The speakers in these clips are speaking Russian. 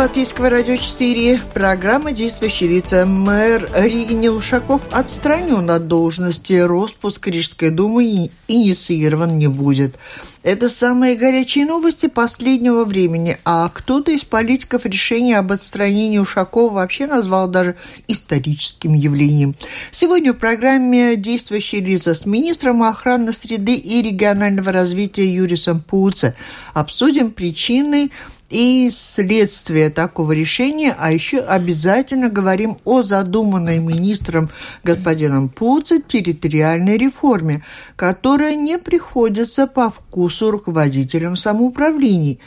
Латвийского радио 4. Программа «Действующие лица». Мэр Риги Нелушаков отстранен от должности. Роспуск Рижской думы инициирован не будет. Это самые горячие новости последнего времени. А кто-то из политиков решение об отстранении Ушакова вообще назвал даже историческим явлением. Сегодня в программе «Действующие лица» с министром охраны среды и регионального развития Юрисом Пуце обсудим причины и следствие такого решения, а еще обязательно говорим о задуманной министром господином Пуце территориальной реформе, которая не приходится по вкусу руководителям самоуправлений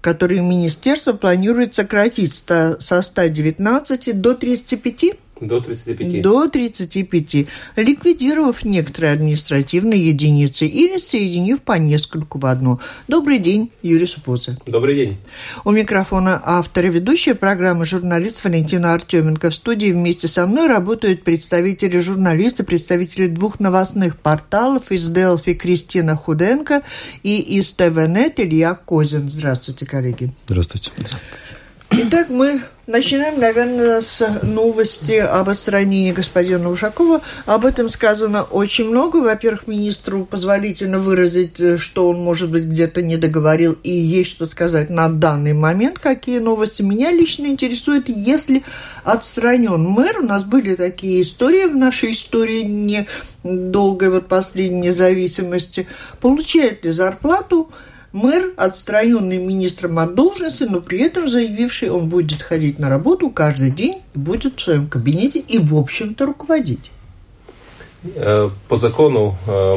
которые министерство планирует сократить со 119 до 35 до 35. До 35, ликвидировав некоторые административные единицы или соединив по нескольку в одну. Добрый день, Юрий Супозе. Добрый день. У микрофона автор и ведущая программы журналист Валентина Артеменко. В студии вместе со мной работают представители журналисты, представители двух новостных порталов из Делфи Кристина Худенко и из ТВНет Илья Козин. Здравствуйте, коллеги. Здравствуйте. Здравствуйте. Итак, мы начинаем, наверное, с новости об отстранении господина Ушакова. Об этом сказано очень много. Во-первых, министру позволительно выразить, что он, может быть, где-то не договорил и есть что сказать на данный момент. Какие новости меня лично интересуют, если отстранен мэр. У нас были такие истории в нашей истории недолгой вот последней независимости. Получает ли зарплату – Мэр, отстраненный министром от должности, но при этом заявивший, он будет ходить на работу каждый день, будет в своем кабинете и, в общем-то, руководить. Э, по закону э,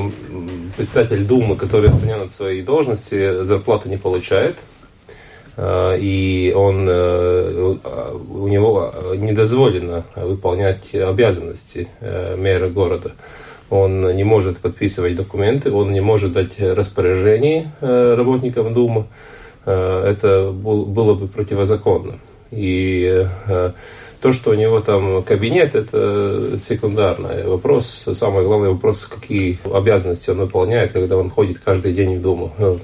председатель Думы, который отстранен от своей должности, зарплату не получает. Э, и он, у него не дозволено выполнять обязанности мэра города он не может подписывать документы, он не может дать распоряжений э, работникам Думы. Э, это было бы противозаконно. И э, то, что у него там кабинет, это секундарный вопрос. Самый главный вопрос, какие обязанности он выполняет, когда он ходит каждый день в Думу. Ну,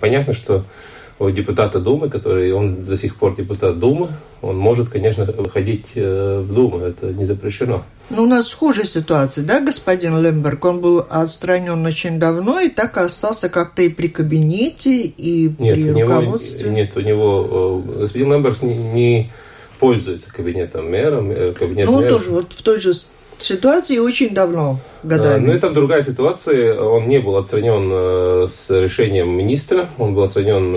понятно, что у депутата Думы, который он до сих пор депутат Думы, он может, конечно, ходить в Думу, это не запрещено. Ну, у нас схожая ситуация, да, господин Лемберг? Он был отстранен очень давно и так остался как-то и при кабинете, и нет, при у руководстве. Него, нет, у него э, господин Лемберг не, не пользуется кабинетом мэра. Э, кабинет ну, он мэра. тоже вот в той же ситуации очень давно, годами. Ну, это другая ситуация. Он не был отстранен э, с решением министра, он был отстранен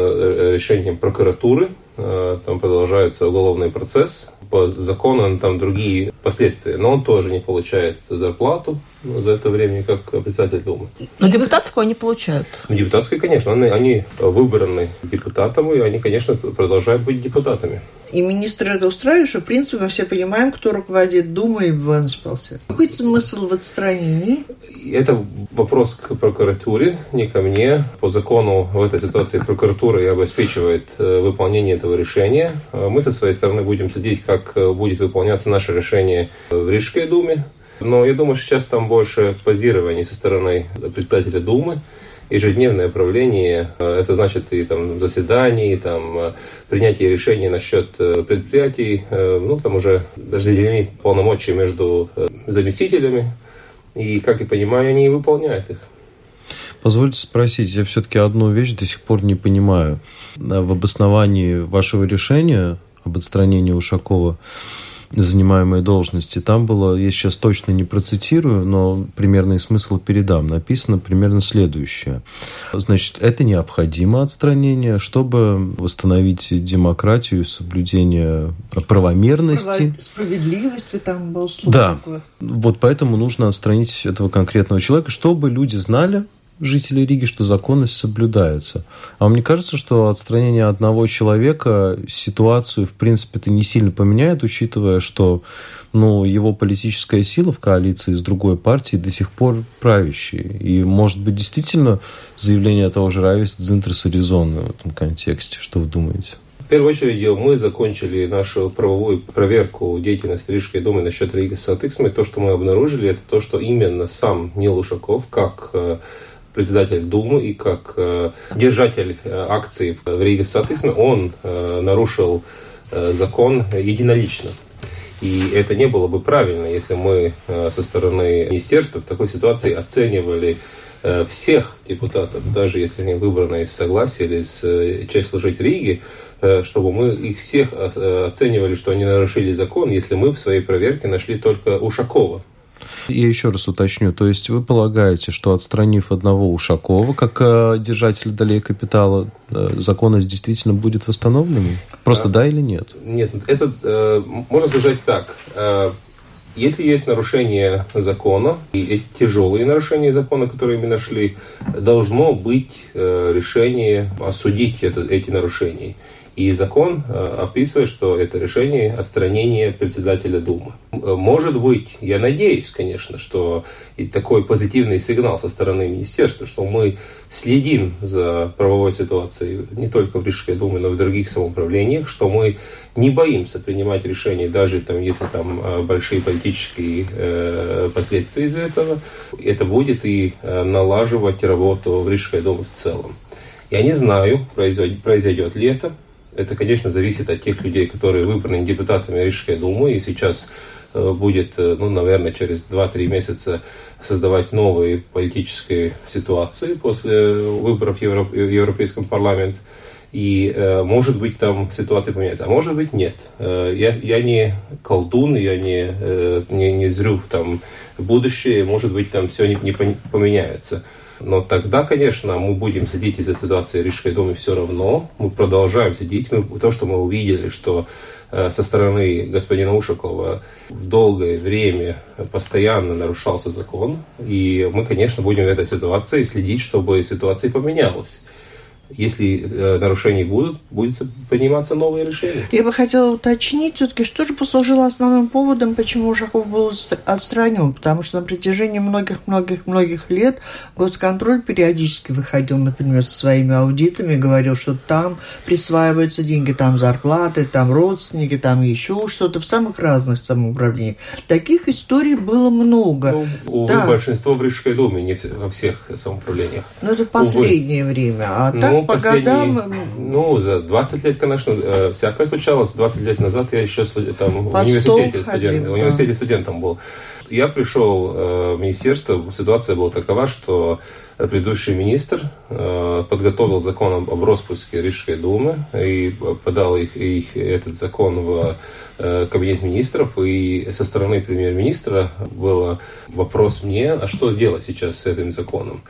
решением прокуратуры. Там продолжается уголовный процесс по закону там другие последствия. Но он тоже не получает зарплату за это время, как председатель Думы. Но депутатскую они получают. Ну, депутатскую, конечно. Они, они выбраны депутатом, и они, конечно, продолжают быть депутатами. И министр это устраивает, что, в принципе, мы все понимаем, кто руководит Думой в Венспилсе. Какой смысл в отстранении? Это вопрос к прокуратуре, не ко мне. По закону в этой ситуации прокуратура и обеспечивает э, выполнение этого решения. Э, мы со своей стороны будем следить, как э, будет выполняться наше решение в Рижской Думе. Но я думаю, что сейчас там больше позирования со стороны председателя Думы ежедневное правление. Это значит и там заседаний, и там принятие решений насчет предприятий. Ну, там уже разделены полномочия между заместителями. И, как я понимаю, они и выполняют их. Позвольте спросить, я все-таки одну вещь до сих пор не понимаю. В обосновании вашего решения об отстранении Ушакова занимаемой должности. Там было, я сейчас точно не процитирую, но примерный смысл передам. Написано примерно следующее. Значит, это необходимо отстранение, чтобы восстановить демократию, соблюдение правомерности. Справедливости там был слово Да. такое. Вот поэтому нужно отстранить этого конкретного человека, чтобы люди знали, жителей Риги, что законность соблюдается. А мне кажется, что отстранение одного человека ситуацию, в принципе, это не сильно поменяет, учитывая, что ну, его политическая сила в коалиции с другой партией до сих пор правящие. И, может быть, действительно заявление того же Равис Дзинтерса резонно в этом контексте. Что вы думаете? В первую очередь мы закончили нашу правовую проверку деятельности Рижской думы насчет Риги Сатыксмы. То, что мы обнаружили, это то, что именно сам Нил Ушаков, как э, председатель Думы и как э, держатель э, акций в Риге Сатыксме, он нарушил закон единолично. И это не было бы правильно, если мы э, со стороны министерства в такой ситуации оценивали э, всех депутатов, даже если они выбраны из согласия или из э, часть служить Риги, чтобы мы их всех оценивали, что они нарушили закон, если мы в своей проверке нашли только Ушакова, я еще раз уточню. То есть вы полагаете, что отстранив одного Ушакова как э, держателя долей капитала, э, законность действительно будет восстановлена? Просто а, да или нет? Нет, это э, можно сказать так. Э, если есть нарушение закона, и эти тяжелые нарушения закона, которые мы нашли, должно быть э, решение осудить это, эти нарушения. И закон э, описывает, что это решение отстранения председателя Думы. Э, может быть, я надеюсь, конечно, что и такой позитивный сигнал со стороны министерства, что мы следим за правовой ситуацией не только в Рижской Думе, но и в других самоуправлениях, что мы не боимся принимать решения, даже там, если там э, большие политические э, последствия из этого. Это будет и налаживать работу в Рижской Думе в целом. Я не знаю, произойдет ли это. Это, конечно, зависит от тех людей, которые выбраны депутатами Рижской думы, и сейчас э, будет, э, ну, наверное, через 2-3 месяца создавать новые политические ситуации после выборов в Европейском парламенте. И, э, может быть, там ситуация поменяется, а может быть, нет. Я, я не колдун, я не, не, не зрю там будущее, может быть, там все не, не поменяется. Но тогда, конечно, мы будем следить из-за ситуации Рижской думы все равно. Мы продолжаем следить. Мы, то, что мы увидели, что э, со стороны господина Ушакова в долгое время постоянно нарушался закон. И мы, конечно, будем в этой ситуации следить, чтобы ситуация поменялась если э, нарушения будут, будет приниматься новые решения. Я бы хотела уточнить все-таки, что же послужило основным поводом, почему Ушаков был отстранен. Потому что на протяжении многих-многих-многих лет госконтроль периодически выходил, например, со своими аудитами, говорил, что там присваиваются деньги, там зарплаты, там родственники, там еще что-то в самых разных самоуправлениях. Таких историй было много. Ну, увы, да. большинство в Рижской думе, не во всех самоуправлениях. Ну, это в последнее увы. время. А ну, так по годам... Ну, за 20 лет, конечно, э, всякое случалось. 20 лет назад я еще там, в университете, студент, да. в университете студентом был. Я пришел э, в министерство, ситуация была такова, что предыдущий министр э, подготовил закон об, распуске Рижской думы и подал их, их этот закон в кабинет министров. И со стороны премьер-министра был вопрос мне, а что делать сейчас с этим законом?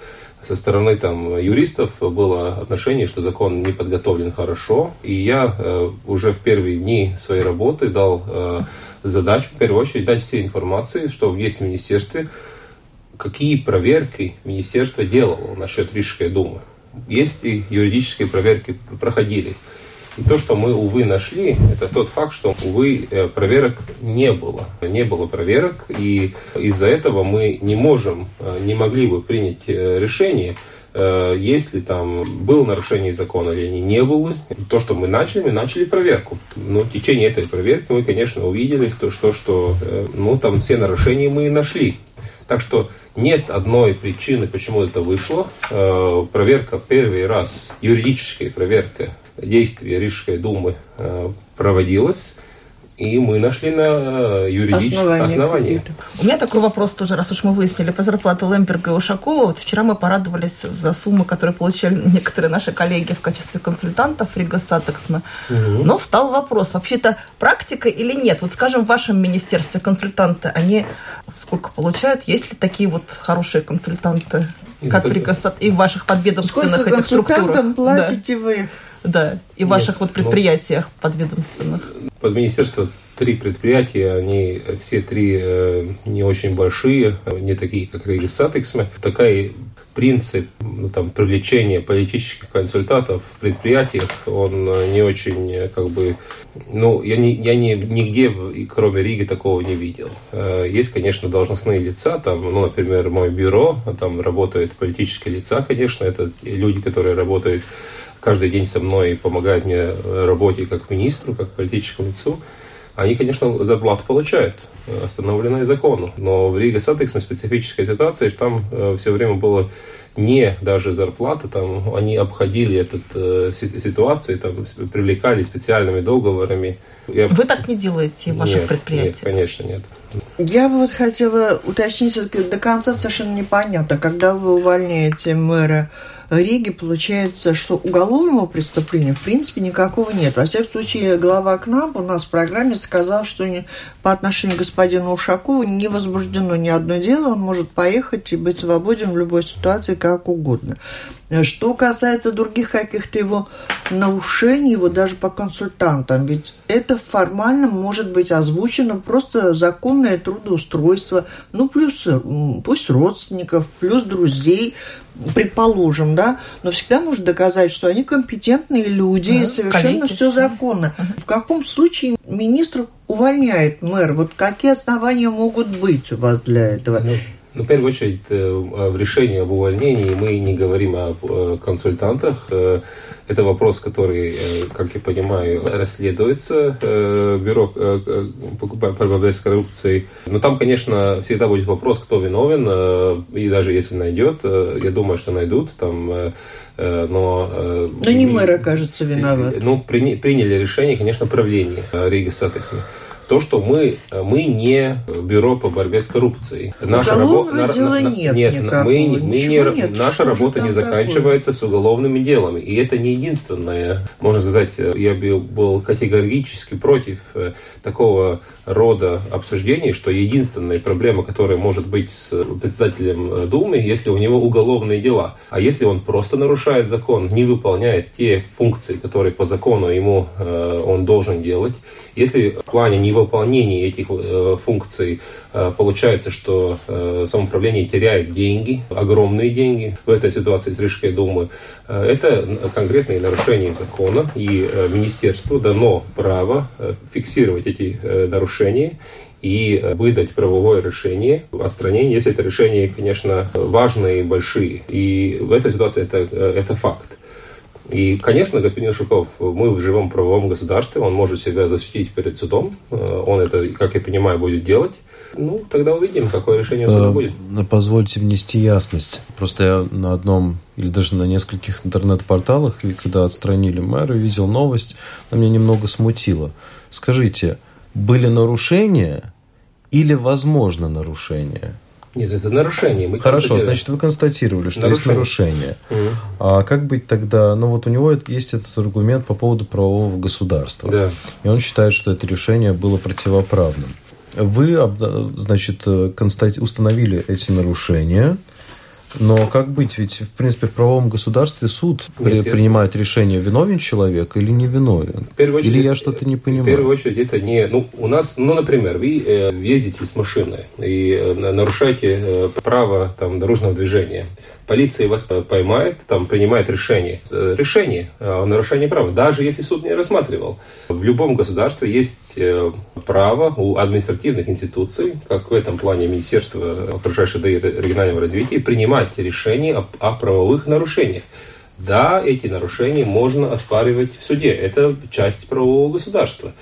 Со стороны там юристов было отношение, что закон не подготовлен хорошо. И я э, уже в первые дни своей работы дал э, задачу, в первую очередь, дать все информации, что есть в министерстве, какие проверки министерство делало насчет Рижской думы. Есть ли юридические проверки проходили. И то, что мы, увы, нашли, это тот факт, что, увы, э, проверок не было. Не было проверок, и из-за этого мы не можем, э, не могли бы принять э, решение, если там было нарушение закона или они не было. То, что мы начали, мы начали проверку. Но в течение этой проверки мы, конечно, увидели, то, что, что ну, там все нарушения мы и нашли. Так что нет одной причины, почему это вышло. Проверка первый раз, юридическая проверка действия Рижской думы э, проводилось, и мы нашли на юридическое основание. У меня такой вопрос тоже, раз уж мы выяснили по зарплату Лемберга и Ушакова. Вот вчера мы порадовались за суммы, которые получали некоторые наши коллеги в качестве консультантов Rīgas satiksme. Угу. Но встал вопрос, вообще-то практика или нет? Вот скажем, в вашем министерстве консультанты, они сколько получают? Есть ли такие вот хорошие консультанты, как в Рига и в ваших подведомственных сколько этих структурах? Сколько платите да. вы? Да, и в ваших вот ну, предприятиях ну, подведомственных. Под министерство три предприятия, они все три э, не очень большие, не такие, как Регисатексме. Такая принцип ну, там, привлечения политических консультантов в предприятиях, он не очень, как бы, ну, я, не, я не, нигде, кроме Риги, такого не видел. Есть, конечно, должностные лица, там, ну, например, мое бюро, там работают политические лица, конечно, это люди, которые работают каждый день со мной и помогают мне работе как министру, как политическому лицу они, конечно, зарплату получают, э, установленные законом. Но в Rīgas satiksme специфическая ситуация, что там э, все время было не даже зарплата, там они обходили эту э, ситуацию, там привлекали специальными договорами. Я... Вы так не делаете в ваших нет, предприятиях? Нет, конечно, нет. Я бы вот хотела уточнить, все-таки до конца совершенно непонятно, когда вы увольняете мэра Риги получается, что уголовного преступления в принципе никакого нет. Во всяком случае, глава КНАП у нас в программе сказал, что не, по отношению к господину Ушакову не возбуждено ни одно дело, он может поехать и быть свободен в любой ситуации как угодно. Что касается других каких-то его нарушений, его даже по консультантам, ведь это формально может быть озвучено просто законное трудоустройство, ну плюс пусть родственников, плюс друзей, предположим, да, но всегда можно доказать, что они компетентные люди, да, и совершенно все законно. В каком случае министр увольняет мэр? Вот какие основания могут быть у вас для этого? Ну, ну, в первую очередь, э, в решении об увольнении мы не говорим о э, консультантах. Э, это вопрос, который, как я понимаю, расследуется Бюро по борьбе с коррупцией. Но там, конечно, всегда будет вопрос, кто виновен. И даже если найдет, я думаю, что найдут. Там но... Но не мэр окажется виноват. Ну, приняли решение, конечно, правление Риги Сатексми то, что мы, мы не бюро по борьбе с коррупцией. Наша работа на, нет, нет мы, мы не, нет. наша работа не заканчивается такое? с уголовными делами. И это не единственное. Можно сказать, я был категорически против э, такого рода обсуждений, что единственная проблема, которая может быть с председателем Думы, если у него уголовные дела. А если он просто нарушает закон, не выполняет те функции, которые по закону ему э, он должен делать, если в плане невыполнения этих э, функций э, получается, что э, самоуправление теряет деньги, огромные деньги в этой ситуации с Рижской Думы, э, это конкретные нарушения закона, и э, министерству дано право э, фиксировать эти э, нарушения и э, выдать правовое решение о отстранении, если это решения, конечно, важные и большие. И в этой ситуации это, э, это факт. И, конечно, господин Шуков, мы живем в правовом государстве, он может себя защитить перед судом, э, он это, как я понимаю, будет делать. Ну, тогда увидим, какое решение суда будет. Позвольте внести ясность. Просто я на одном или даже на нескольких интернет-порталах, когда отстранили мэра, видел новость, она меня немного смутила. Скажите, были нарушения или возможно нарушение? Нет, это нарушение. Мы Хорошо, значит, вы констатировали, что нарушение. есть нарушение. Угу. А как быть тогда? Ну, вот у него есть этот аргумент по поводу правового государства. Да. И он считает, что это решение было противоправным. Вы, значит, установили эти нарушения – но как быть? Ведь, в принципе, в правовом государстве суд Нет, принимает я... решение, виновен человек или не виновен. очередь, или я что-то не понимаю? В первую очередь, это не... Ну, у нас, ну, например, вы э, ездите с машиной и э, нарушаете э, право там, дорожного движения полиция вас поймает, там принимает решение. Э, решение о нарушении права, даже если суд не рассматривал. В любом государстве есть э, право у административных институций, как в этом плане Министерство окружающей среды и регионального развития, принимать решения о, о правовых нарушениях. Да, эти нарушения можно оспаривать в суде. Это часть правового государства.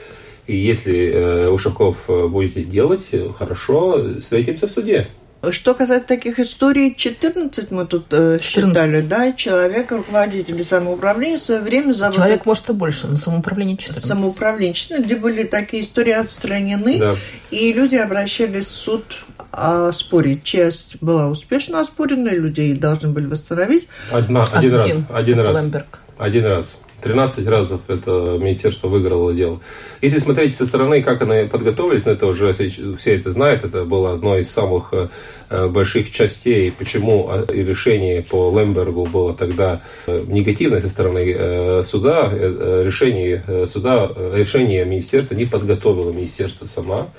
И если э, Ушаков э, будете делать, хорошо, встретимся в суде. Что касается таких историй, 14 мы тут э, 14. считали, да, человек, руководитель самоуправления в свое время завода... Человек, может, и больше, но самоуправление 14. Самоуправление 14, где были такие истории отстранены, да. и люди обращались в суд оспорить. Часть была успешно оспорена, людей должны были восстановить. Одна, один, один раз, один раз. Лемберг. Один раз. 13 разов это министерство выиграло дело. Если смотреть со стороны, как они подготовились, ну это уже все это знают, это было одно из самых э, больших частей, почему а, решение по Лембергу было тогда э, негативное со стороны э, суда. Решение суда, решение министерства не подготовило министерство сама.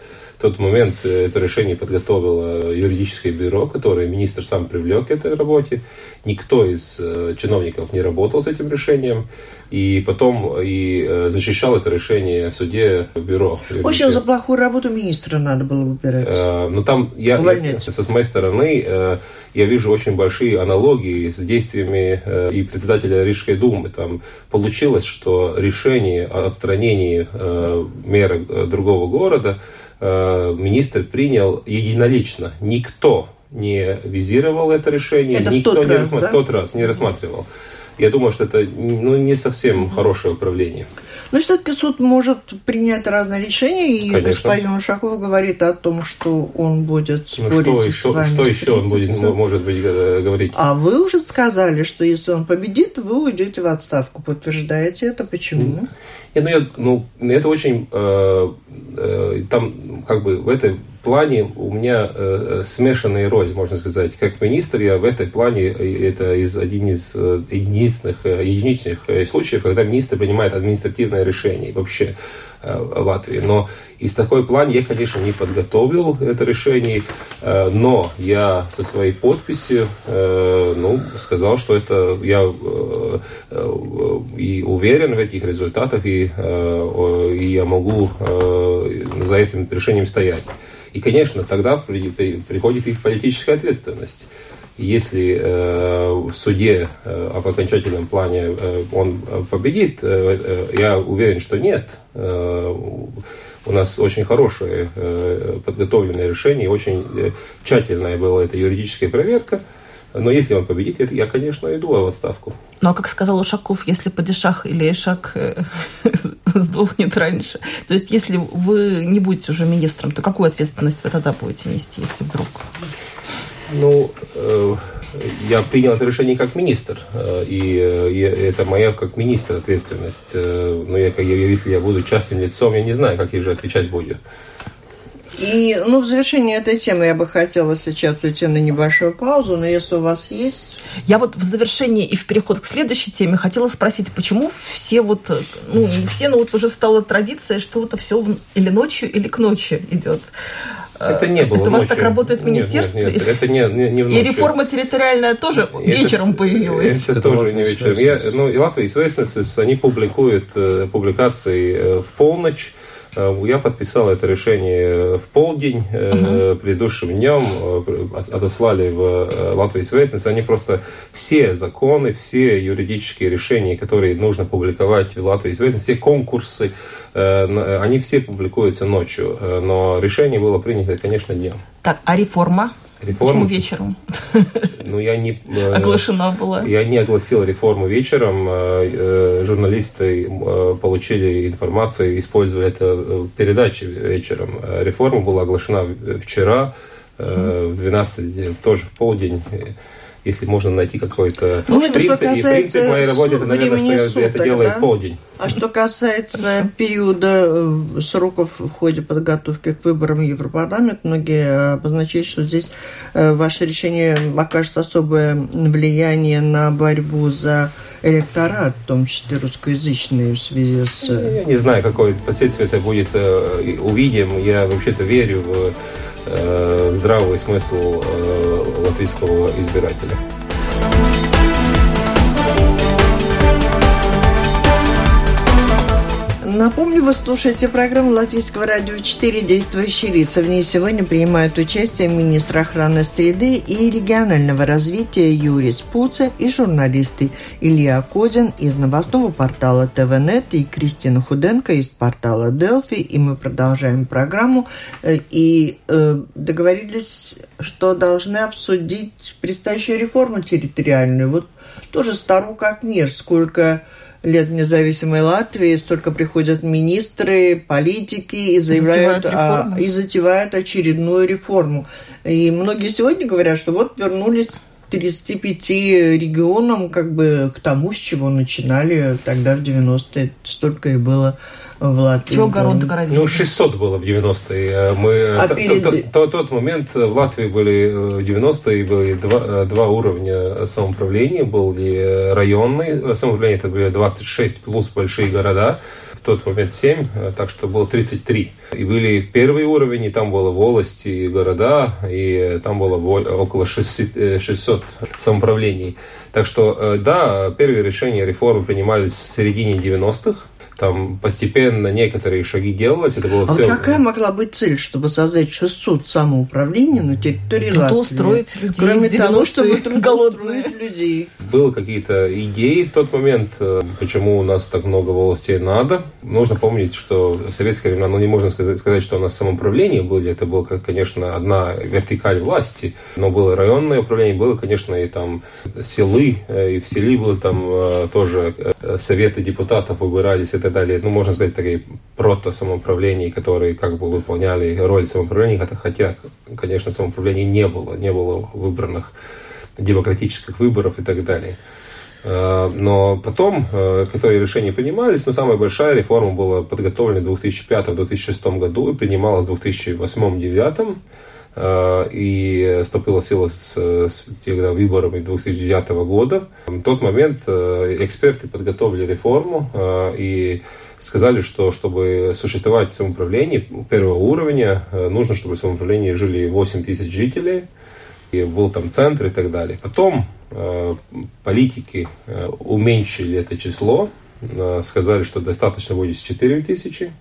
Тот момент это решение подготовило юридическое бюро, которое министр сам привлек к этой работе. Никто из чиновников не работал с этим решением и потом и э, защищал это решение в суде бюро. В общем, за плохую работу министра надо было выбирать. Э, но ну, там я, я, со моей стороны э, я вижу очень большие аналогии с действиями э, и председателя Рижской думы. Там получилось, что решение о отстранении э, мэра э, другого города э, министр принял единолично. Никто не визировал это решение, это никто тот не раз, рассматривал, да? тот раз не рассматривал я думаю, что это ну, не совсем хорошее управление. Но все-таки суд может принять разные решения, и Конечно. господин Ушаков говорит о том, что он будет ну, спорить ну, что, с что, вами что еще он будет, может быть э, говорить? А вы уже сказали, что если он победит, вы уйдете в отставку. Подтверждаете это? Почему? Нет, ну, я, ну, это очень... Э, э, там как бы в этой плане у меня э, смешанные роли, можно сказать. Как министр я в этой плане, э, это из, один из э, единичных, э, единичных э, случаев, когда министр принимает административное решение вообще э, Латвии. Но из такой план я, конечно, не подготовил это решение, э, но я со своей подписью э, ну, сказал, что это я э, э, и уверен в этих результатах, и, э, и я могу э, за этим решением стоять. И, конечно, тогда при, при, приходит их политическая ответственность. Если э, в суде э, в окончательном плане э, он победит, э, э, я уверен, что нет. Э, у нас очень хорошее э, подготовленное решение, очень э, тщательная была эта юридическая проверка. Но если он победит, я, конечно, иду в отставку. Ну, а как сказал Ушаков, если падишах или Ишак э, сдохнет раньше. То есть, если вы не будете уже министром, то какую ответственность вы тогда будете нести, если вдруг? Ну, э, я принял это решение как министр, э, и, и это моя как министр ответственность. Э, но я, если я буду частным лицом, я не знаю, как я уже отвечать буду. И, ну, в завершение этой темы я бы хотела сейчас уйти на небольшую паузу, но если у вас есть... Я вот в завершении и в переход к следующей теме хотела спросить, почему все вот, ну, не все, но вот уже стала традиция, что это все или ночью, или к ночи идет. Это не было Это у вас ночью. так работает в министерстве? Нет, нет, нет, это не, не, не в И ночью. реформа территориальная тоже Это- вечером появилась. Это, Это тоже не вечером. Я, ну, и Latvijas Vēstnesis, они публикуют э, публикации э, в полночь. Э, Я подписал это решение в полдень, э, предыдущим днем, э, от- отослали в э, Latvijas Vēstnesis. Они просто все законы, все юридические решения, которые нужно публиковать в Latvijas Vēstnesis, все конкурсы, э, они все публикуются ночью. Э, Но решение было принято, конечно, днем. Так, а реформа? Реформа? Почему вечером Ну, я не... э, оглашена была? Я не огласил реформу вечером. Э, э, Журналисты получили информацию, использовали это в передаче вечером. Реформа была оглашена в- вчера в 12, тоже в полдень. Если можно найти какой-то Ну, это что принцип, и касается принцип моей работы, это, наверное, что я это суток, делаю да? полдень. А что касается периода э, сроков в ходе подготовки к выборам в Европарламент, многие обозначают, что здесь э, ваше решение окажет особое влияние на борьбу за электорат, в том числе русскоязычный, в связи с... Я не знаю, какое последствие это будет. э, и Увидим. Я вообще-то верю в здравый смысл э, латвийского избирателя. Напомню, вы слушаете программу Латвийского радио 4 «Действующие лица». В ней сегодня принимают участие министр охраны среды и регионального развития Юрий Спуца и журналисты Илья Кодин из новостного портала ТВНет и Кристина Худенко из портала Делфи. И мы продолжаем программу. Э, И э, договорились, что должны обсудить предстоящую реформу территориальную. Вот тоже стару как мир, сколько лет независимой Латвии, столько приходят министры, политики и заявляют, Затевают о- реформу. и затевают очередную реформу. И многие сегодня говорят, что вот вернулись 35 регионам, как бы к тому, с чего начинали тогда в 90-е. Столько и было в Латвии. Чего город городил? Ну, 600 было в 90-е. Мы, А т- перед- т- т- тот момент в Латвии были э, в 90-е были два, два уровня самоуправления. Были районные самоуправления, это были 26 плюс большие города. В тот момент 7, э, так что было 33. И были первый уровень, и там было волости и города, и там было около 600, э, 600 самоуправлений. Так что, э, да, первые решения реформы принимались в середине 90-х. Там постепенно некоторые шаги делалось, это было А вот все... какая могла быть цель, чтобы создать 600 самоуправлений на территории Латвии? Трудоустроить людей Кроме того, чтобы 90-е голодные. трудоустроить людей. Были какие-то идеи в тот момент, э, почему у нас так много властей надо. Нужно помнить, что в советское время, ну, не можно сказать, сказать, что у нас самоуправление были. Это было, конечно, одна вертикаль власти. Но было районное управление, было, конечно, и там селы, э, и в селе было там э, тоже советы депутатов выбирались и так далее. Ну, можно сказать, такие прото-самоуправления, которые как бы выполняли роль самоуправления, хотя, конечно, самоуправления не было, не было выбранных демократических выборов и так далее. Э, Но потом, э, которые решения принимались, но самая большая реформа была подготовлена в 2005-2006 году и принималась в 2008-2009 э, и вступила в силу с, с тогда выборами 2009 года. В тот момент э, эксперты подготовили реформу э, и сказали, что чтобы существовать в самоуправлении первого уровня, э, нужно, чтобы в самоуправлении жили 8 тысяч жителей, и был там центр и так далее. Потом э, политики э, уменьшили это число, э, сказали, что достаточно будет 4 тысячи.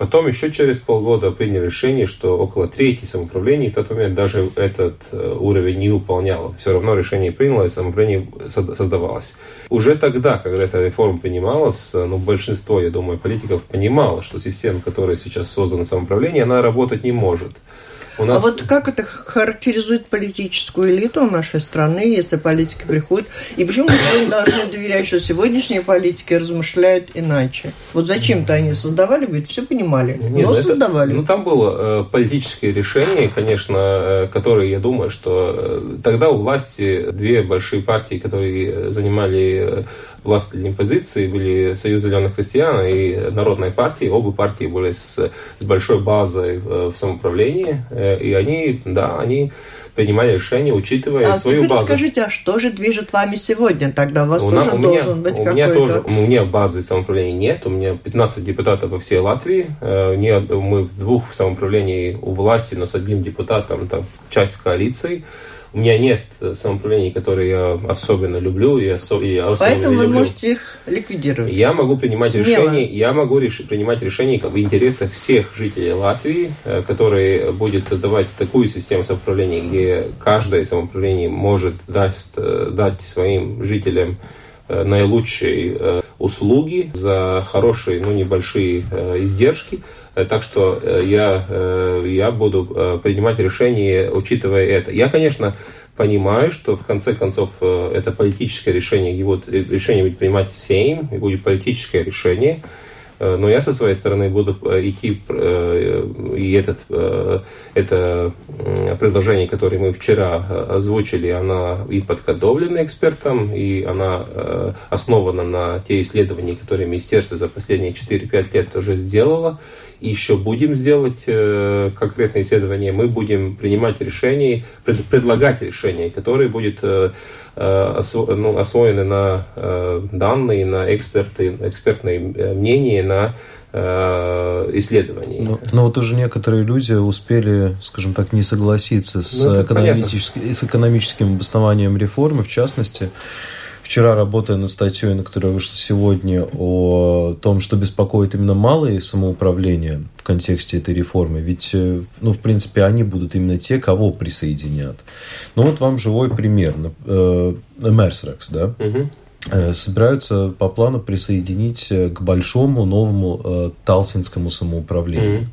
Потом еще через полгода приняли решение, что около трети самоуправлений в тот момент даже этот э, уровень не выполняло. Все равно решение принялось, самоуправление со- создавалось. Уже тогда, когда эта реформа принималась, э, ну, большинство, я думаю, политиков понимало, что система, которая сейчас создана самоуправление, она работать не может. У А вот как это характеризует политическую элиту нашей страны, если политики приходят? И почему мы должны доверять, что сегодняшние политики размышляют иначе? Вот зачем-то они создавали, говорит, все понимали, Нет, но ну это- создавали. ну, там было э, политические решения, конечно, э, которые, я думаю, что э, тогда у власти две большие партии, которые э, занимали властные позиции, были Союз зеленых христиан и Народная партия. Оба партии были с, с большой базой в самоуправлении, и они, да, они принимали решения, учитывая А свою теперь базу. расскажите, а что же движет вами сегодня? Тогда у вас У, тоже у меня, должен быть у меня какой-то... тоже, у меня базы самоуправления нет, у меня 15 депутатов во всей Латвии, Э, мы в двух самоуправлений у власти, но с одним депутатом, там часть коалиции. У меня нет э, самоуправлений, которые я особенно люблю и, осо- и особенно Поэтому не вы люблю. можете их ликвидировать. Я могу принимать Смело. решения, я могу реш- принимать решения в интересах всех жителей Латвии, э, которые будет создавать такую систему самоуправления, где каждое самоуправление может даст, э, дать своим жителям наилучшие услуги за хорошие, ну, небольшие издержки. Э, Так что э, я, э, я буду принимать решения, учитывая это. Я, конечно, понимаю, что в конце концов это политическое решение, его э, решение будет принимать Сейм, и будет политическое решение. Э, Но я со своей стороны буду э, идти э, и этот, это предложение, которое мы вчера озвучили, она и подготовлена экспертом, и она основана на те исследования, которые министерство за последние 4-5 лет уже сделало. И еще будем сделать конкретные исследования. Мы будем принимать решения, пред- предлагать решения, которые будут осво- ну, освоены на э, данные, на эксперты, экспертные э, мнения, на э, исследования. Но, но вот уже некоторые люди успели, скажем так, не согласиться с, Ну, это экономически- с экономическим обоснованием реформы. В частности, вчера, работая над статьей, на которая вышла сегодня, о том, что беспокоит именно малые самоуправления в контексте этой реформы. Ведь, э, ну, в принципе, они будут именно те, кого присоединят. Ну, вот вам живой пример. Э, Мерсрекс, да? Э, собираются по плану присоединить к большому новому э, Талсинскому самоуправлению. Э,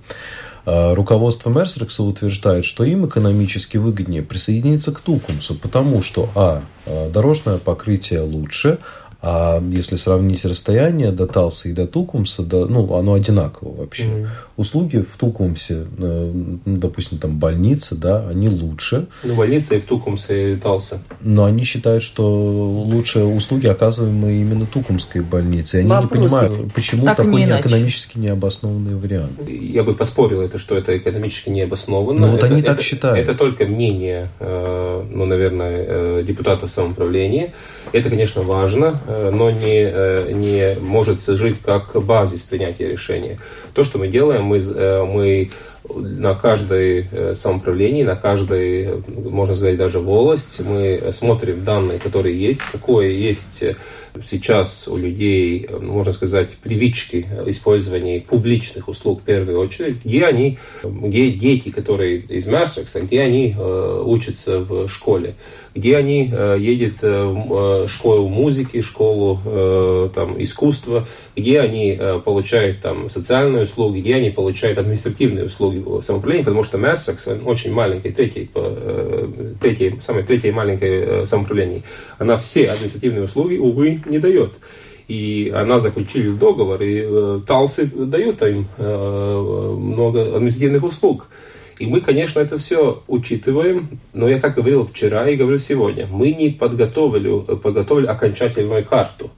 Руководство Мерсрекса утверждает, что им экономически выгоднее присоединиться к Тукумсу, потому что, а, э, дорожное покрытие лучше, А если сравнить расстояние до Талса и до Тукумса, да, ну, оно одинаково вообще. Mm-hmm. Услуги в Тукумсе, ну, допустим, там больница, да, они лучше. Ну, больница и в Тукумсе, и Талса. Но они считают, что лучшие услуги оказываемые именно Тукумской больнице. И они Вопрос. не понимают, почему Так такой не экономически необоснованный вариант. Я бы поспорил, это, что это экономически необоснованно. Ну, вот это, они так это- считают. Это только мнение, э, ну, наверное, э, депутатов самоуправления. Это, конечно, важно, но не, э, не может служить как базис принятия решения. То, что мы делаем, мы, э, мы на каждой э, самоуправлении, на каждой, э, можно сказать, даже волость, мы смотрим данные, которые есть, какое есть э, сейчас у людей, э, можно сказать, привычки использования публичных услуг в первую очередь, где они, где дети, которые из Мерсекса, где они э, учатся в школе, где они э, едут э, в э, школу музыки, школу э, там, искусства, где они э, получают там, социальные услуги, где они получают административные услуги в самоуправлении, потому что он очень маленький, третий, э, третий, самое третье маленькое э, самоуправление, она все административные услуги, увы, не дает. И она заключили договор, и э, Талсы дает им э, много административных услуг. И мы, конечно, это все учитываем, но я, как говорил вчера и говорю сегодня, мы не подготовили, подготовили окончательную карту.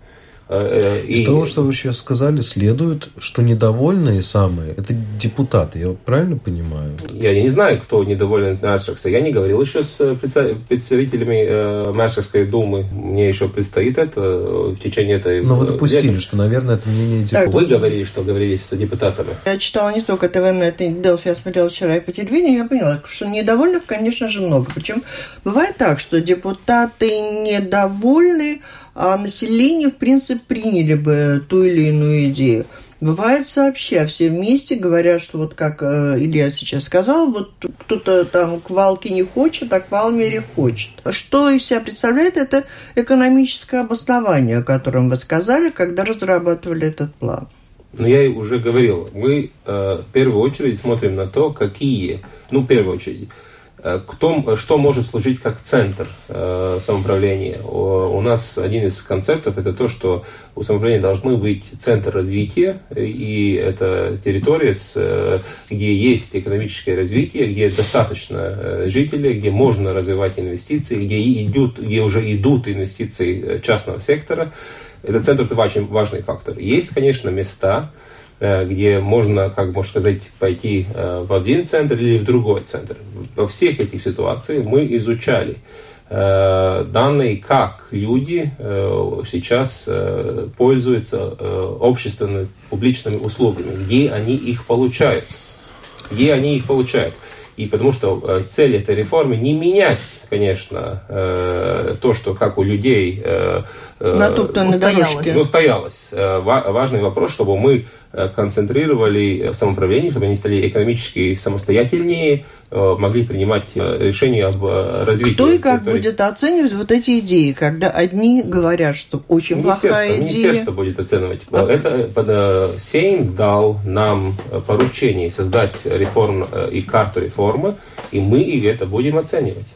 Э, э, Из и- того, что вы сейчас сказали, следует, что недовольные самые – это депутаты. Я правильно понимаю? Я, я не знаю, кто недоволен Мершекса. Я не говорил еще с э, представ- представителями э, Мершекской думы. Мне еще предстоит это в течение этой... Но вы э, допустили, лета. что, наверное, это мнение депутатов. Вы говорили, что говорили с депутатами. Я читала не только ТВ это Делфи, я смотрела вчера и по телевидению, я поняла, что недовольных, конечно же, много. Причем бывает так, что депутаты недовольны, а население, в принципе, приняли бы ту или иную идею. Бывает сообща, все вместе говорят, что вот как э, Илья сейчас сказал, вот кто-то там к Валке не хочет, а к Валмере хочет. Что из себя представляет это экономическое обоснование, о котором вы сказали, когда разрабатывали этот план? Но я и уже говорил, мы э, в первую очередь смотрим на то, какие, ну, в первую очередь, кто, что может служить как центр э, самоуправления. О, у нас один из концептов это то, что у самоуправления должны быть центр развития, и это территория, с, э, где есть экономическое развитие, где достаточно э, жителей, где можно развивать инвестиции, где, идут, где уже идут инвестиции э, частного сектора. Этот центр – это очень важный фактор. Есть, конечно, места, э, где можно, как можно сказать, пойти э, в один центр или в другой центр. Во всех этих ситуациях мы изучали э, данные, как люди э, сейчас э, пользуются э, общественными публичными услугами, где они их получают, где они их получают. И потому что э, цель этой реформы не менять, конечно, э, то, что как у людей э, э, Натоптанной устоялось. дорожке. стоялось. Э, ва- Важный вопрос, чтобы мы концентрировали самоуправление, чтобы они стали экономически самостоятельнее, могли принимать решения об развитии. Кто и как территории. будет оценивать вот эти идеи, когда одни говорят, что очень плохая идея. Министерство будет оценивать. А- Это под, Сейм дал нам поручение создать реформ и карту реформы, и мы это будем оценивать.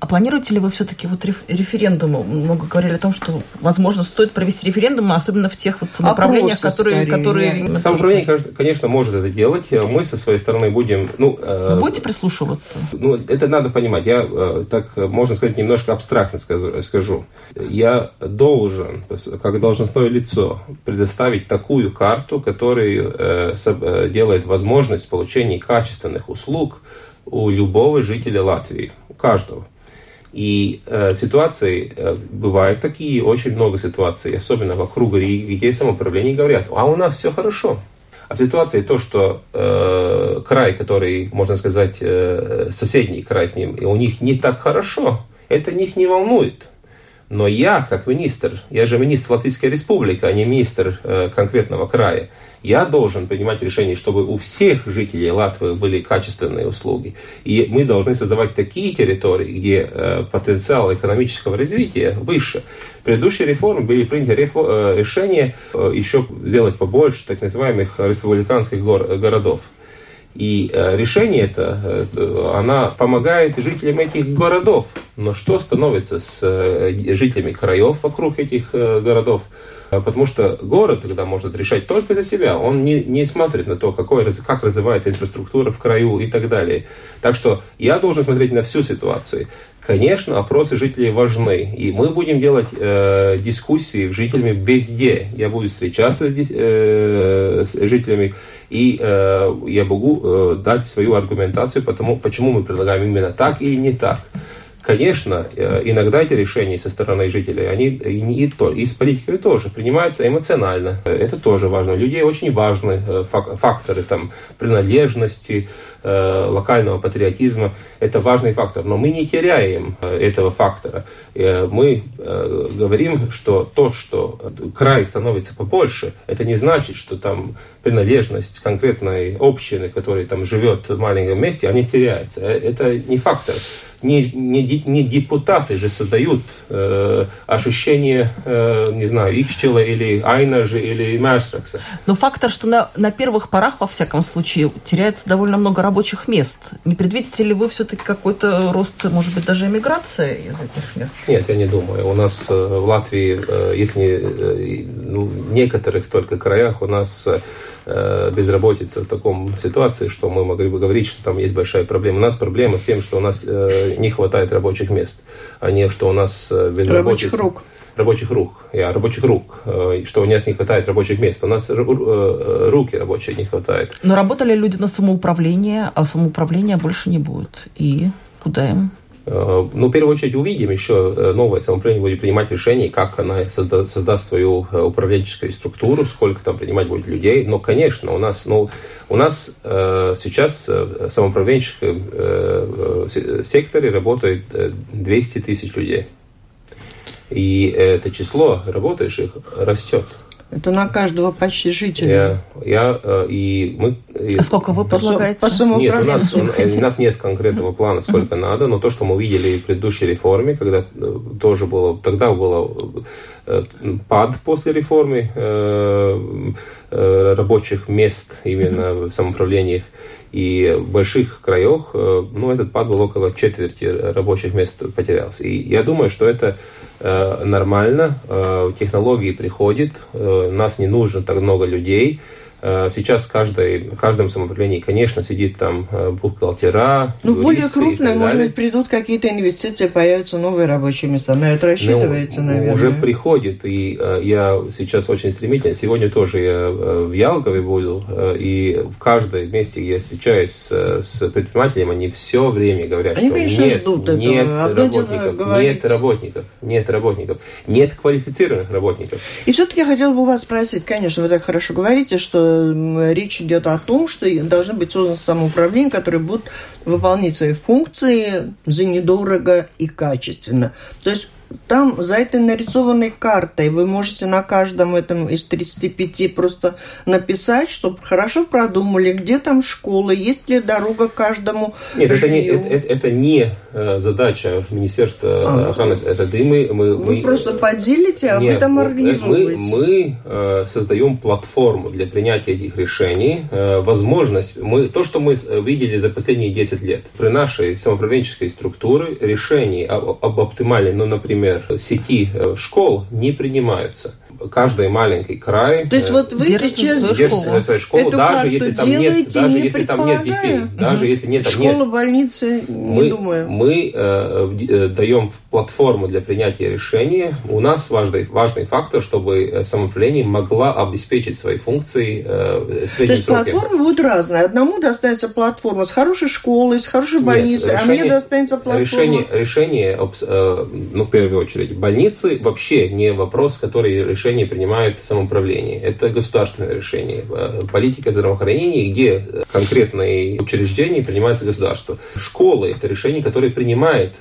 А планируете ли вы все-таки вот реф- референдум? Много говорили о том, что, возможно, стоит провести референдум, особенно в тех вот самоуправлениях, Опросы, которые... скорее, которые. Самоуправление, конечно- конечно, может это делать. Мы со своей стороны будем... Ну, э, Вы будете прислушиваться? Ну, это надо понимать. Я, э, так, можно сказать, немножко абстрактно скажу-. Я должен, как должностное лицо, предоставить такую карту, которая э, э, делает возможность получения качественных услуг у любого жителя Латвии, у каждого. И э, ситуации э, бывают такие, очень много ситуаций, особенно вокруг Риги, где самоуправление говорят, а у нас все хорошо. А ситуация то, что э, край, который, можно сказать, э, соседний край с ним, и у них не так хорошо, это них не волнует. Но я, как министр, я же министр Латвийской Республики, а не министр э, конкретного края, я должен принимать решение, чтобы у всех жителей Латвии были качественные услуги. И мы должны создавать такие территории, где э, потенциал экономического развития выше. В предыдущей реформе были приняты рефо- э, решения э, еще сделать побольше так называемых республиканских гор- городов. И э, решение это, э, она помогает жителям этих городов. Но что становится с э, жителями краев вокруг этих городов? Потому что город тогда может решать только за себя. Он не, не смотрит на то, какой, как развивается инфраструктура в краю и так далее. Так что я должен смотреть на всю ситуацию. Конечно, опросы жителей важны, и мы будем делать э, дискуссии с жителями везде. Я буду встречаться с, э, с жителями, и э, я могу э, дать свою аргументацию, потому, почему мы предлагаем именно так или не так. Конечно, э, иногда эти решения со стороны жителей, они и, не, и с политиками тоже принимаются эмоционально. Это тоже важно. Людей очень важны э, факторы там, принадлежности, э, локального патриотизма. Это важный фактор. Но мы не теряем этого фактора. Мы говорим, что то, что край становится побольше, это не значит, что там принадлежность конкретной общины, которая там живет в маленьком месте, они теряется. Это не фактор не, не, не депутаты же создают э, ощущение, э, не знаю, Икчела или Айнажа или Мерстракса. Но фактор, что на, на первых порах, во всяком случае, теряется довольно много рабочих мест. Не предвидите ли вы все-таки какой-то рост, может быть, даже эмиграция из этих мест? Нет, я не думаю. У нас э, в Латвии, э, если э, ну, в некоторых только краях, у нас безработица в таком ситуации, что мы могли бы говорить, что там есть большая проблема. У нас проблема с тем, что у нас э, не хватает рабочих мест, а не что у нас э, безработица. Рабочих рук рабочих рук, я, рабочих рук, что у нас не хватает рабочих мест. У нас руки рабочие не хватает. Но работали люди на самоуправление, а самоуправления больше не будет. И куда им? Э, ну, в первую очередь увидим еще э, новое самоуправление будет принимать решение, как она созда, создаст свою э, управленческую структуру, сколько там принимать будет людей. Но, конечно, у нас, ну, у нас э, сейчас в самоуправленческом э, секторе работает 200 тысяч людей. И это число работающих растет. Это на каждого почти жителя. Я, я э, и мы. И, а сколько вы предлагаете? По, по Нет, у нас, у, у нас нет конкретного плана, сколько надо, но то, что мы увидели в предыдущей реформе, когда э, тоже было, тогда было э, пад после реформы рабочих мест именно в самоуправлениях. И в больших краях, ну, этот пад был около четверти рабочих мест потерялся. И я думаю, что это Э, нормально, э, технологии приходят, э, нас не нужно так много людей, Э, сейчас в, каждой, в каждом самоуправлении, конечно, сидит там э, бухгалтера, Ну, более крупные, может быть, придут какие-то инвестиции, появятся новые рабочие места. На это рассчитывается, ну, наверное. Уже приходит, и э, я сейчас очень стремительно. Сегодня тоже я в Ялгове буду, и в каждом месте, где я встречаюсь с, с предпринимателем, они все время говорят, они, что конечно, нет, ждут нет работников, нет работников, нет работников, нет квалифицированных работников. И все-таки я хотела бы у вас спросить, конечно, вы так хорошо говорите, что речь идет о том, что должны быть созданы самоуправления, которые будут выполнять свои функции за недорого и качественно. То есть там за этой нарисованной картой вы можете на каждом этом из 35 просто написать, чтобы хорошо продумали, где там школа, есть ли дорога каждому Нет, это не, это, это не э, задача Министерства а, охраны среды. Мы, мы, вы мы, просто поделите, а нет, вы там организовываете. Мы, мы э, создаем платформу для принятия этих решений, э, возможность. Мы, то, что мы видели за последние 10 лет, при нашей самоуправленческой структуре решений об, об оптимальной, ну, например, например, сети э, школ не принимаются каждый маленький край. То есть э, вот вы сейчас держите свою школу, даже если там нет, даже не если там нет детей, даже если нет там Школа, нет. больницы, не мы, думаю. Мы э, э, даем платформу для принятия решений. У нас важный важный фактор, чтобы самоуправление могла обеспечить свои функции э, То есть сроки. платформы будут разные. Одному достанется платформа с хорошей школой, с хорошей больницей, нет, решение, а мне достанется платформа. Решение, решение э, ну в первую очередь больницы вообще не вопрос, который решение решение принимает самоуправление. Это государственное решение. Э, политика здравоохранения, где конкретные учреждения принимается государство. Школы – это решение, которое принимает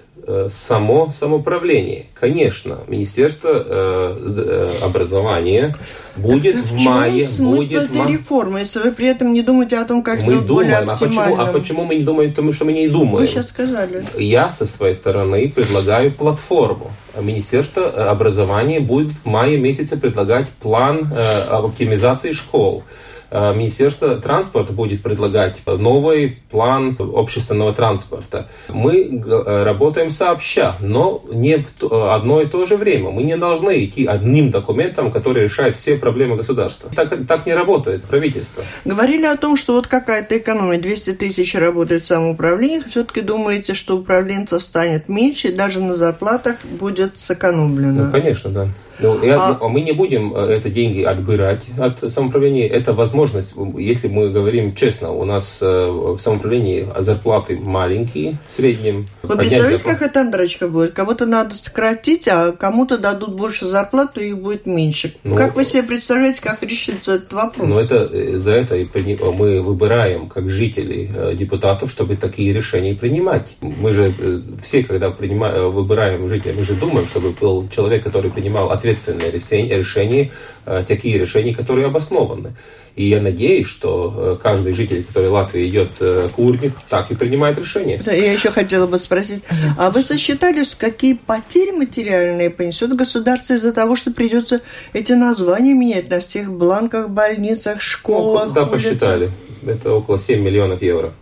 само самоуправление. Конечно, Министерство э, э образования будет так в мае. Смысл будет этой ма... реформы, если вы при этом не думаете о том, как мы сделать думаем, более а почему, а почему мы не думаем, потому что мы не думаем? Вы сейчас сказали. Я со своей стороны предлагаю платформу. Министерство образования будет в мае месяце предлагать план э, оптимизации школ. Э, Министерство транспорта будет предлагать новый план общественного транспорта. Мы работаем сообща, но не в одно и то же время. Мы не должны идти одним документом, который решает все проблемы государства. Так, так не работает правительство. Говорили о том, что вот какая-то экономия, 200 тысяч работает в самоуправлении. Все-таки думаете, что управленцев станет меньше, и даже на зарплатах будет сэкономлено? Ну, конечно, да. Ну, я, а... мы не будем э, это деньги отбирать от самоуправления. Это возможность, если мы говорим честно, у нас э, в самоуправлении зарплаты маленькие, в среднем. Вы представляете, как эта драчка будет? Кого-то надо сократить, а кому-то дадут больше зарплату и будет меньше. Ну, как вы себе представляете, как решится этот вопрос? Ну, это э, за это мы выбираем, как жители, депутатов, чтобы такие решения принимать. Мы же все, когда принимаем, выбираем жителей, мы же думаем, чтобы был человек, который принимал ответственность ответственные решения, решения, э, такие решения, которые обоснованы. И я надеюсь, что э, каждый житель, который Латвии идет э, к урне, так и принимает решение. Я еще хотела бы спросить, а вы сосчитали, какие потери материальные понесет государство из-за того, что придется эти названия менять на всех бланках, больницах, школах? Ну, да, посчитали. Это около 7 миллионов евро.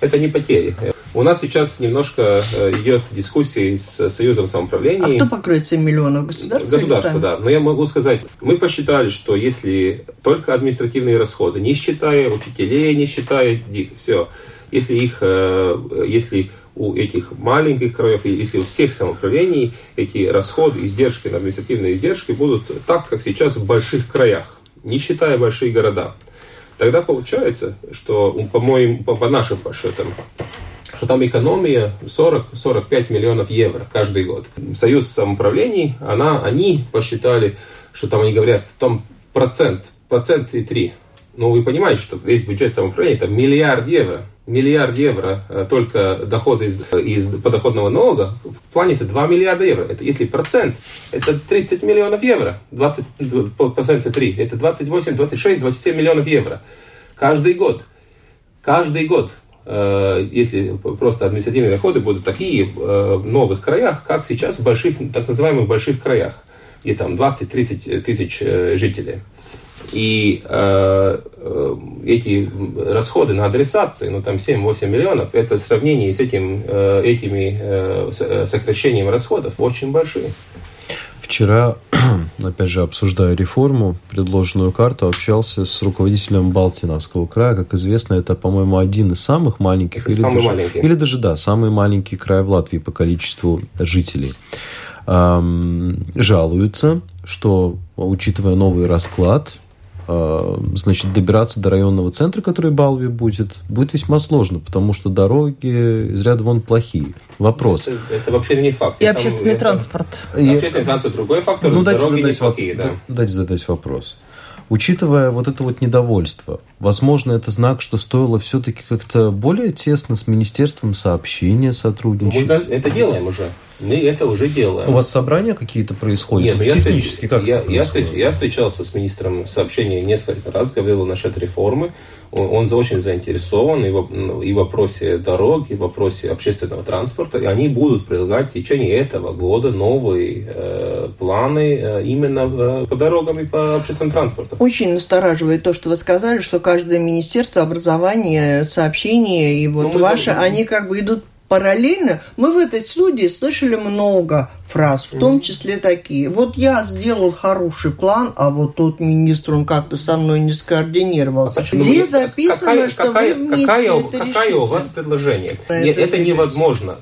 Это не потери. У нас сейчас немножко э, идет дискуссия с Союзом самоуправления. А кто покроет 7 миллионов? Государство? Государство, да. Но я могу сказать, мы посчитали, что если только административные расходы, не считая учителей, не считая все, если их, э, если у этих маленьких краев, если у всех самоуправлений эти расходы, издержки административные издержки будут так, как сейчас в больших краях, не считая большие города, тогда получается, что по, моим, по, по нашим подсчетам, что там экономия 40-45 миллионов евро каждый год. Союз самоуправлений, она, они посчитали, что там они говорят, там процент, процент и три. Но вы понимаете, что весь бюджет самоуправления это миллиард евро. Миллиард евро э, только доходы из, из подоходного налога в плане это 2 миллиарда евро. Это если процент, это 30 миллионов евро. 20, процент 3, это 28, 26, 27 миллионов евро. Каждый год. Каждый год. Э, если просто административные расходы будут такие э, в новых краях, как сейчас в больших, так называемых больших краях, где там 20-30 тысяч э, жителей. И эти расходы на адресации, ну там 7-8 миллионов, это в сравнении с этим, этими сокращением расходов очень большие. Вчера, опять же, обсуждая реформу, предложенную карту, общался с руководителем Балтиновского края. Как известно, это, по-моему, один из самых маленьких, или самый даже, маленький. или даже, да, самый маленький край в Латвии по количеству жителей. Эм, жалуются, что, учитывая новый расклад, значит, добираться до районного центра, который Балви будет, будет весьма сложно, потому что дороги из ряда вон плохие. Вопрос. Это, это вообще не факт. И общественный это, транспорт. И, общественный транспорт другой фактор, ну, дайте дороги задать, плохие, да. Дайте задать вопрос. Учитывая вот это вот недовольство, возможно, это знак, что стоило все-таки как-то более тесно с Министерством сообщения сотрудничать. Мы это делаем уже. Мы это уже делаем. У вас собрания какие-то происходят? Нет, ну я, Технически как я, я, я встречался с министром сообщения несколько раз, говорил насчет реформы. Он, он очень заинтересован и в, и в вопросе дорог, и в вопросе общественного транспорта. И они будут предлагать в течение этого года новые э, планы э, именно э, по дорогам и по общественному транспорту. Очень настораживает то, что вы сказали, что каждое министерство образования, сообщения и вот ну, ваше, они как бы идут параллельно мы в этой студии слышали много фраз, в том числе такие. Вот я сделал хороший план, а вот тот министр, он как-то со мной не скоординировался. А Где ну, записано, какая, что какая, вы какая, это какая у вас предложение? Это, это невозможно.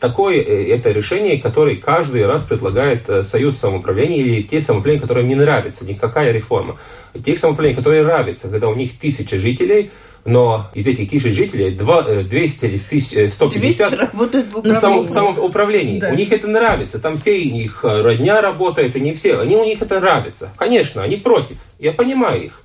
Такое э, это решение, которое каждый раз предлагает э, Союз самоуправления или те самоуправления, которые не нравятся. Никакая реформа. Тех самоуправлений, которые нравятся, когда у них тысяча жителей, но из этих тысяч жителей 200 или 150 200 работают в управлении. Само, самоуправлении. Да. У них это нравится. Там все их родня работает, и не все. Они, у них это нравится. Конечно, они против. Я понимаю их.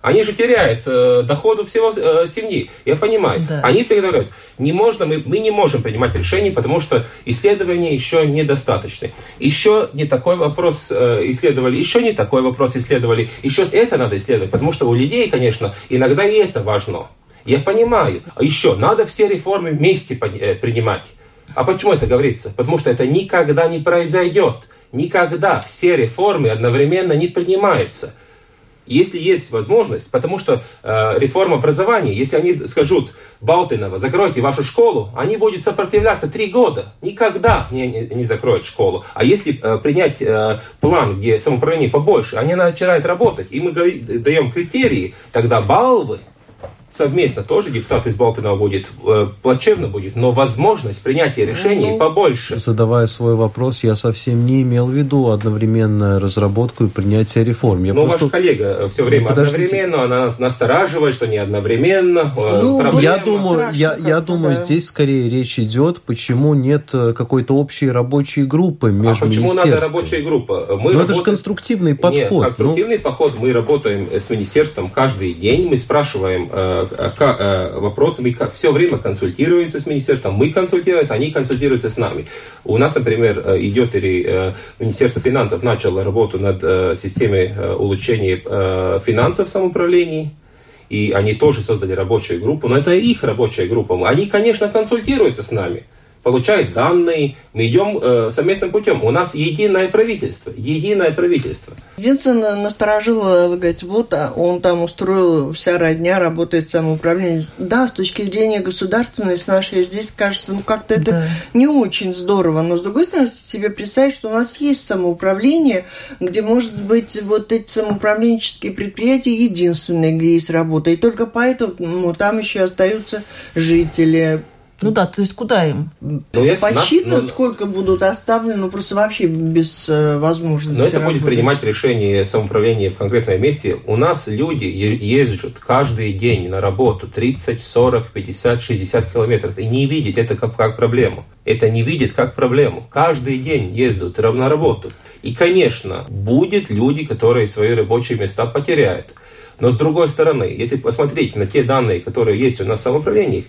Они же теряют э, доходу всего э, семьи. Я понимаю. Да. Они всегда говорят, не можно, мы, мы не можем принимать решения, потому что исследования еще недостаточны. Еще не такой вопрос э, исследовали, еще не такой вопрос исследовали, еще это надо исследовать, потому что у людей, конечно, иногда и это важно. Я понимаю. А еще надо все реформы вместе э, принимать. А почему это говорится? Потому что это никогда не произойдет. Никогда все реформы одновременно не принимаются. Если есть возможность, потому что э, реформа образования, если они скажут Балтинова, закройте вашу школу, они будут сопротивляться три года, никогда не, не, не закроют школу. А если э, принять э, план, где самоуправление побольше, они начинают работать, и мы даем критерии, тогда баллы совместно тоже депутат из Балтинова будет, э, плачевно будет, но возможность принятия решений ну, побольше. Задавая свой вопрос, я совсем не имел в виду одновременную разработку и принятие реформ. Я ну, просто... ваш коллега все время Подождите. одновременно, она нас настораживает, что не одновременно. Э, ну, я думаю, я, я думаю да. здесь скорее речь идет, почему нет э, какой-то общей рабочей группы между А почему надо рабочая группа? Мы ну, работаем... это же конструктивный подход. Нет, ну. конструктивный ну... подход. Мы работаем с министерством каждый день, мы спрашиваем Э, э, вопросы, мы все время консультируемся с министерством, мы консультируемся, они консультируются с нами. У нас, например, э, идет или Министерство финансов начало работу над системой улучшения финансов в самоуправлении, и они тоже создали рабочую группу, но это их рабочая группа. Они, конечно, консультируются с нами получают данные, мы идем э, совместным путем. У нас единое правительство, единое правительство. Единственное, насторожило, вы говорите, вот а он там устроил, вся родня работает самоуправление. Да, с точки зрения государственной, с нашей здесь кажется, ну как-то это да. не очень здорово. Но с другой стороны, себе представить, что у нас есть самоуправление, где, может быть, вот эти самоуправленческие предприятия единственные, где есть работа. И только поэтому ну, там еще остаются жители, ну да, то есть куда им? Ну, Посчитывают, нас, сколько будут оставлены, ну просто вообще без э, возможности. Но это работать. будет принимать решение самоуправления в конкретном месте. У нас люди ездят каждый день на работу 30, 40, 50, 60 километров и не видят это как, как проблему. Это не видят как проблему. Каждый день ездят на работу. И, конечно, будет люди, которые свои рабочие места потеряют. Но с другой стороны, если посмотреть на те данные, которые есть у нас в самоуправлении,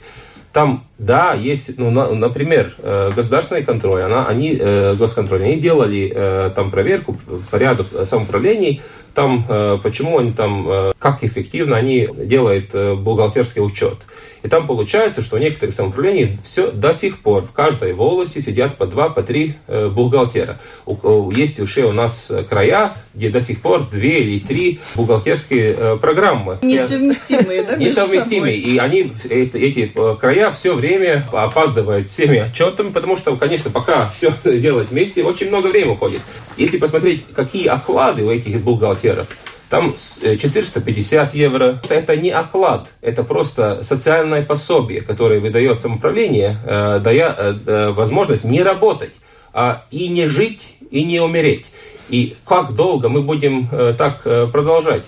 там, да, есть, ну, на, например, э, государственный контроль, она, они, э, госконтроль, они делали э, там проверку по ряду самоуправлений, там, почему они там, как эффективно они делают бухгалтерский учет. И там получается, что в некоторых самоуправлениях все до сих пор в каждой волости сидят по два, по три э, бухгалтера. У, есть уже у нас края, где до сих пор две или три бухгалтерские э, программы. Несовместимые, да? Несовместимые. И они, эти, эти э, края все время опаздывают всеми отчетами, потому что, конечно, пока все делать вместе, очень много времени уходит. Если посмотреть, какие оклады у этих бухгалтеров, там 450 э, евро. Это не оклад, это просто социальное пособие, которое выдает самоуправление, э, дая э, возможность не работать, а и не жить, и не умереть. И как долго мы будем так продолжать?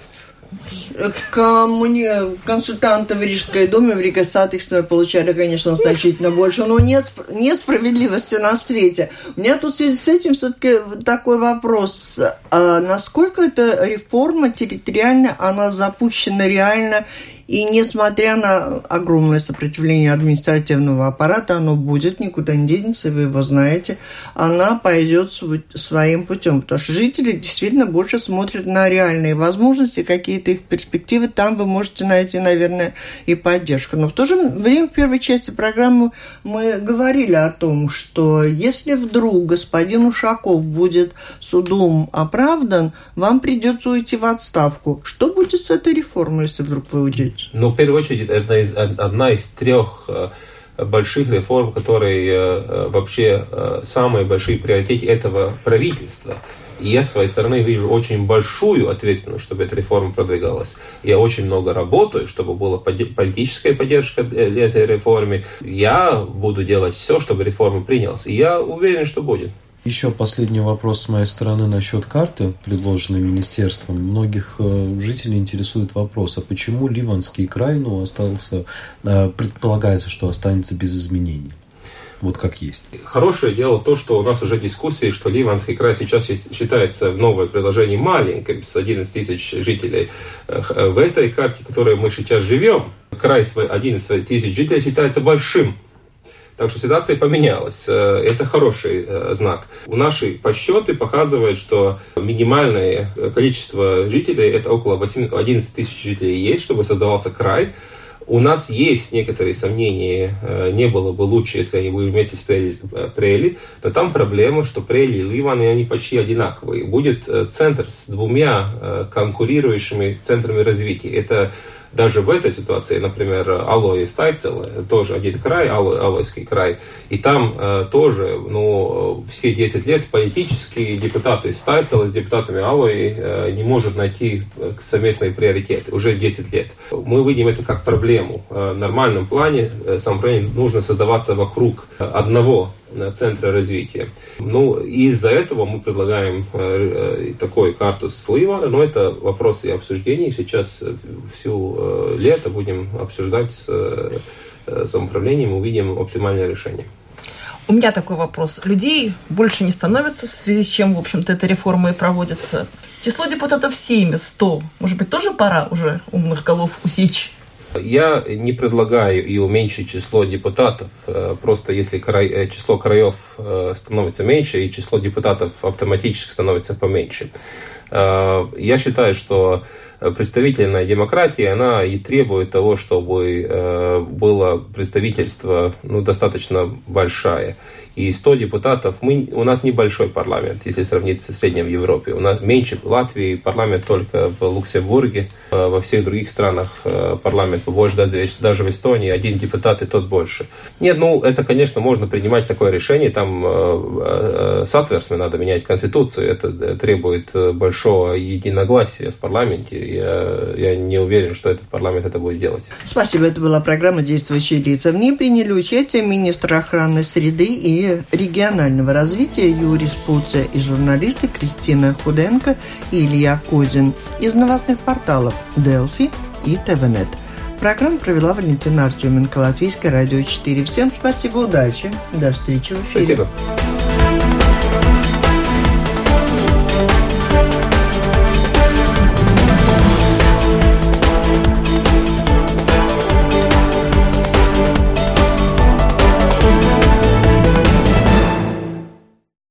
Коммуни... консультанты в Рижской думе, в Rīgas satiksme получали, конечно, значительно больше, но нет, нет справедливости на свете. У меня тут в связи с этим все-таки такой вопрос. А насколько эта реформа территориально, она запущена реально и несмотря на огромное сопротивление административного аппарата, оно будет, никуда не денется, вы его знаете, она пойдет своим путем. Потому что жители действительно больше смотрят на реальные возможности, какие-то их перспективы. Там вы можете найти, наверное, и поддержку. Но в то же время в первой части программы мы говорили о том, что если вдруг господин Ушаков будет судом оправдан, вам придется уйти в отставку. Что будет с этой реформой, если вдруг вы уйдете? Ну, в первую очередь, это из, одна из трех э, больших реформ, которые э, э, вообще самые большие приоритеты этого правительства. И я, с своей стороны, вижу очень большую ответственность, чтобы эта реформа продвигалась. Я очень много работаю, чтобы была политическая поддержка этой реформе. Я буду делать все, чтобы реформа принялась. И я уверен, что будет. Еще последний вопрос с моей стороны насчет карты, предложенной министерством. Многих э, жителей интересует вопрос, а почему Ливанский край ну, остался, э, предполагается, что останется без изменений? Вот как есть. Хорошее дело то, что у нас уже дискуссии, что Ливанский край сейчас считается в новое предложение маленьким, с 11 тысяч жителей. Э, в этой карте, в которой мы сейчас живем, край 11 тысяч жителей считается большим так что ситуация поменялась. Э, это хороший э, знак. У нашей подсчеты показывают, что минимальное количество жителей, это около 11 тысяч жителей есть, чтобы создавался край. У нас есть некоторые сомнения, э, не было бы лучше, если они были вместе с Прели, но там проблема, что Прели и Ливаны, они почти одинаковые. Будет центр с двумя конкурирующими центрами развития. Это даже в этой ситуации, например, Алой и Стайцел, тоже один край, Алой, Алойский край, и там э, тоже, ну, все 10 лет политические депутаты Стайцела с депутатами Алой э, не может найти э, совместные приоритеты, уже 10 лет. Мы видим это как проблему. Э, в нормальном плане э, самоуправление нужно создаваться вокруг одного центра развития. Ну, из-за этого мы предлагаем э, э, такой карту слива, но это вопрос и обсуждений. Сейчас всю э, лето будем обсуждать с самоуправлением, увидим оптимальное решение. У меня такой вопрос. Людей больше не становится, в связи с чем, в общем-то, эта реформа и проводится. Число депутатов 7, 100. Может быть, тоже пора уже умных голов усечь? Я не предлагаю и уменьшить число депутатов. Э, просто если э, число краев э, становится меньше, и число депутатов автоматически становится поменьше. Я считаю, что представительная демократия, она и требует того, чтобы было представительство ну, достаточно большое и 100 депутатов. Мы, у нас небольшой парламент, если сравнить с средним в Европе. У нас меньше в Латвии, парламент только в Люксембурге. Э, во всех других странах э, парламент побольше, даже, даже в Эстонии один депутат и тот больше. Нет, ну, это, конечно, можно принимать такое решение. Там э, соответственно надо менять Конституцию. Это требует большого единогласия в парламенте. Я, я не уверен, что этот парламент это будет делать. Спасибо. Это была программа «Действующие лица». В ней приняли участие министр охраны среды и регионального развития Юрий Спуция и журналисты Кристина Худенко и Илья Козин из новостных порталов Делфи и ТВНет. Программу провела Валентина Артеменко, Латвийское радио 4. Всем спасибо, удачи. До встречи в эфире. Спасибо.